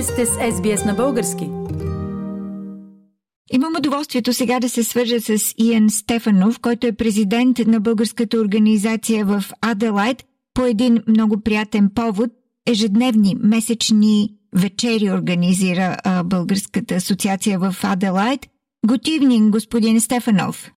Вие сте с SBS на български. Имам удоволствието сега да се свържа с Иан Стефанов, който е президент на българската организация в Аделайт по един много приятен повод. Ежедневни месечни вечери организира а, Българската асоциация в Аделайт. Good evening, господин Стефанов.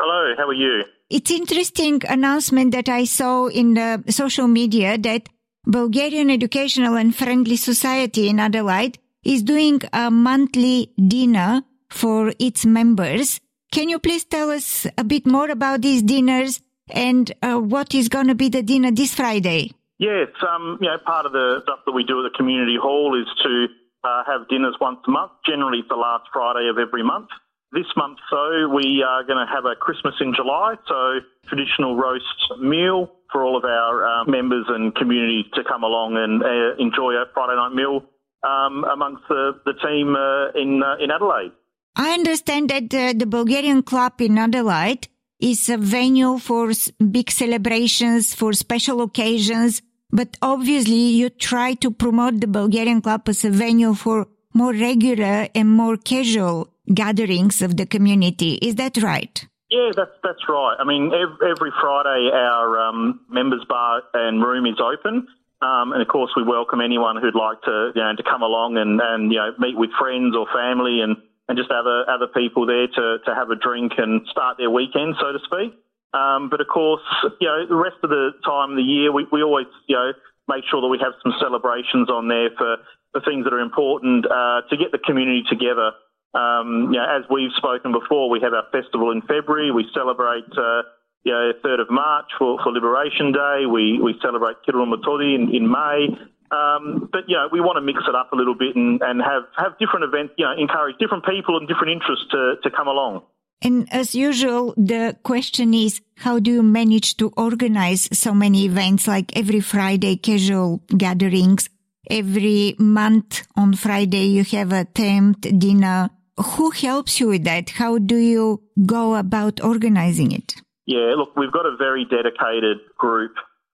Hello, how are you? It's interesting announcement that I saw in the social media that Bulgarian Educational and Friendly Society in Adelaide is doing a monthly dinner for its members. Can you please tell us a bit more about these dinners and uh, what is going to be the dinner this Friday? Yes, um, you know, part of the stuff that we do at the community hall is to uh, have dinners once a month. Generally, the last Friday of every month. This month, so we are going to have a Christmas in July, so traditional roast meal for all of our uh, members and community to come along and uh, enjoy a Friday night meal um, amongst the, the team uh, in uh, in Adelaide. I understand that uh, the Bulgarian club in Adelaide is a venue for big celebrations, for special occasions, but obviously you try to promote the Bulgarian club as a venue for more regular and more casual gatherings of the community. Is that right? Yeah, that's that's right. I mean, every, every Friday our um, members bar and room is open, um, and of course we welcome anyone who'd like to you know to come along and and you know meet with friends or family and and just other other people there to to have a drink and start their weekend, so to speak. Um, but of course, you know, the rest of the time of the year, we, we always, you know, make sure that we have some celebrations on there for, for things that are important uh, to get the community together. Um, you know, as we've spoken before, we have our festival in February. We celebrate, uh, you know, 3rd of March for, for Liberation Day. We, we celebrate Kiril i Metodi in, in May. Um, but you know, we want to mix it up a little bit and, and have, have different events, you know, encourage different people and different interests to, to come along. And as usual, the question is, how do you manage to organize so many events like every Friday casual gatherings? Every month on Friday, you have a themed dinner. Who helps you with that? How do you go about organizing it? Yeah, look, we've got a very dedicated group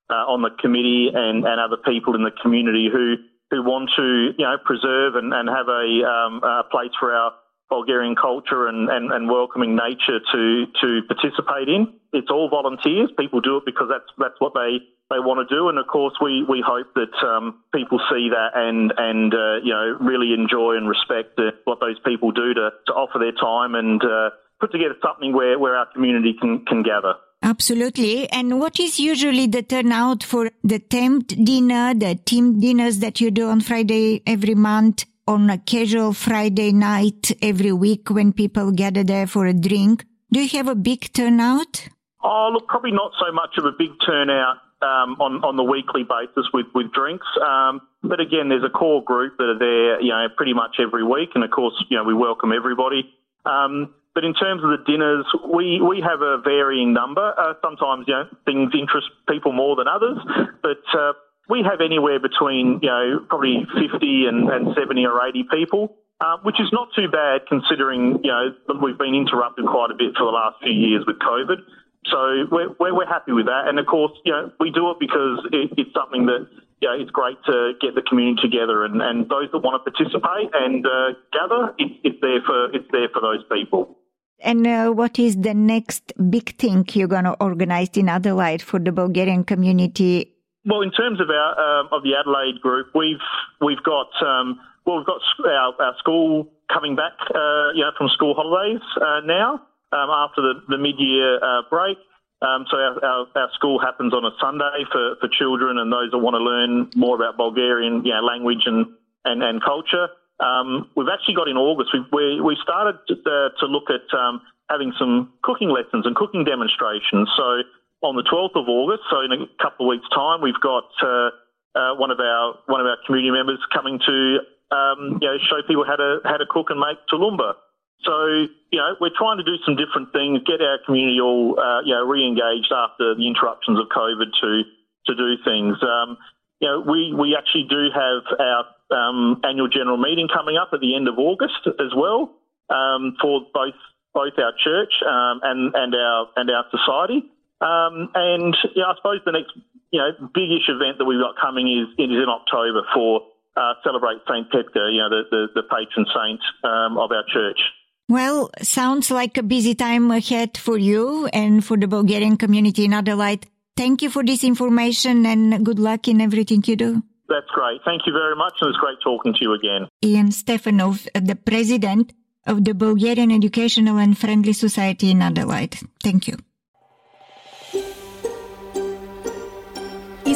uh, on the committee and, and other people in the community who who want to you know preserve and, and have a, um, a place for our Bulgarian culture and, and, and welcoming nature to to participate in. It's all volunteers. People do it because that's that's what they, they want to do. And of course, we, we hope that um, people see that and and uh, you know really enjoy and respect the, what those people do to, to offer their time and uh, put together something where, where our community can can gather. Absolutely. And what is usually the turnout for the themed dinner, the team dinners that you do on Friday every month, on a casual Friday night every week when people gather there for a drink? Do you have a big turnout? Oh, look, probably not so much of a big turnout um, on on the weekly basis with with drinks. Um, but again, there's a core group that are there, you know, pretty much every week, and of course, you know, we welcome everybody. Um, but in terms of the dinners, we, we have a varying number. Uh, sometimes, you know, things interest people more than others, but uh, we have anywhere between, you know, probably 50 and, and 70 or 80 people. Uh, which is not too bad considering, you know, we've been interrupted quite a bit for the last few years with COVID. So we're, we're, we're happy with that. And of course, you know, we do it because it, it's something that, you know, it's great to get the community together and, and those that want to participate and uh, gather, it, it's there for, it's there for those people. And uh, what is the next big thing you're going to organize in Adelaide for the Bulgarian community? Well, in terms of our um, of the Adelaide group, we've we've got um, well we've got our, our school coming back, uh, you know, from school holidays uh, now um, after the, the mid year uh, break. Um, so our, our, our, school happens on a Sunday for, for children and those that want to learn more about Bulgarian, you know, language and, and, and culture. Um, we've actually got in August, we, we, we started to, uh, to look at um, having some cooking lessons and cooking demonstrations. So on the 12th of August, so in a couple of weeks' time, we've got uh, uh, one of our one of our community members coming to um, you know show people how to how to cook and make tulumba. So you know we're trying to do some different things, get our community all uh, you know re-engaged after the interruptions of COVID to to do things. Um, you know we we actually do have our um, annual general meeting coming up at the end of August as well um, for both both our church um, and and our and our society. Um, and you know, I suppose the next you know bigish event that we've got coming is is in October for uh, celebrate St. Petka, you know, the, the, the patron saint um, of our church. Well, sounds like a busy time ahead for you and for the Bulgarian community in Adelaide. Thank you for this information and good luck in everything you do. That's great. Thank you very much, and it's great talking to you again. Ian Stefanov, the president of the Bulgarian Educational and Friendly Society in Adelaide. Thank you.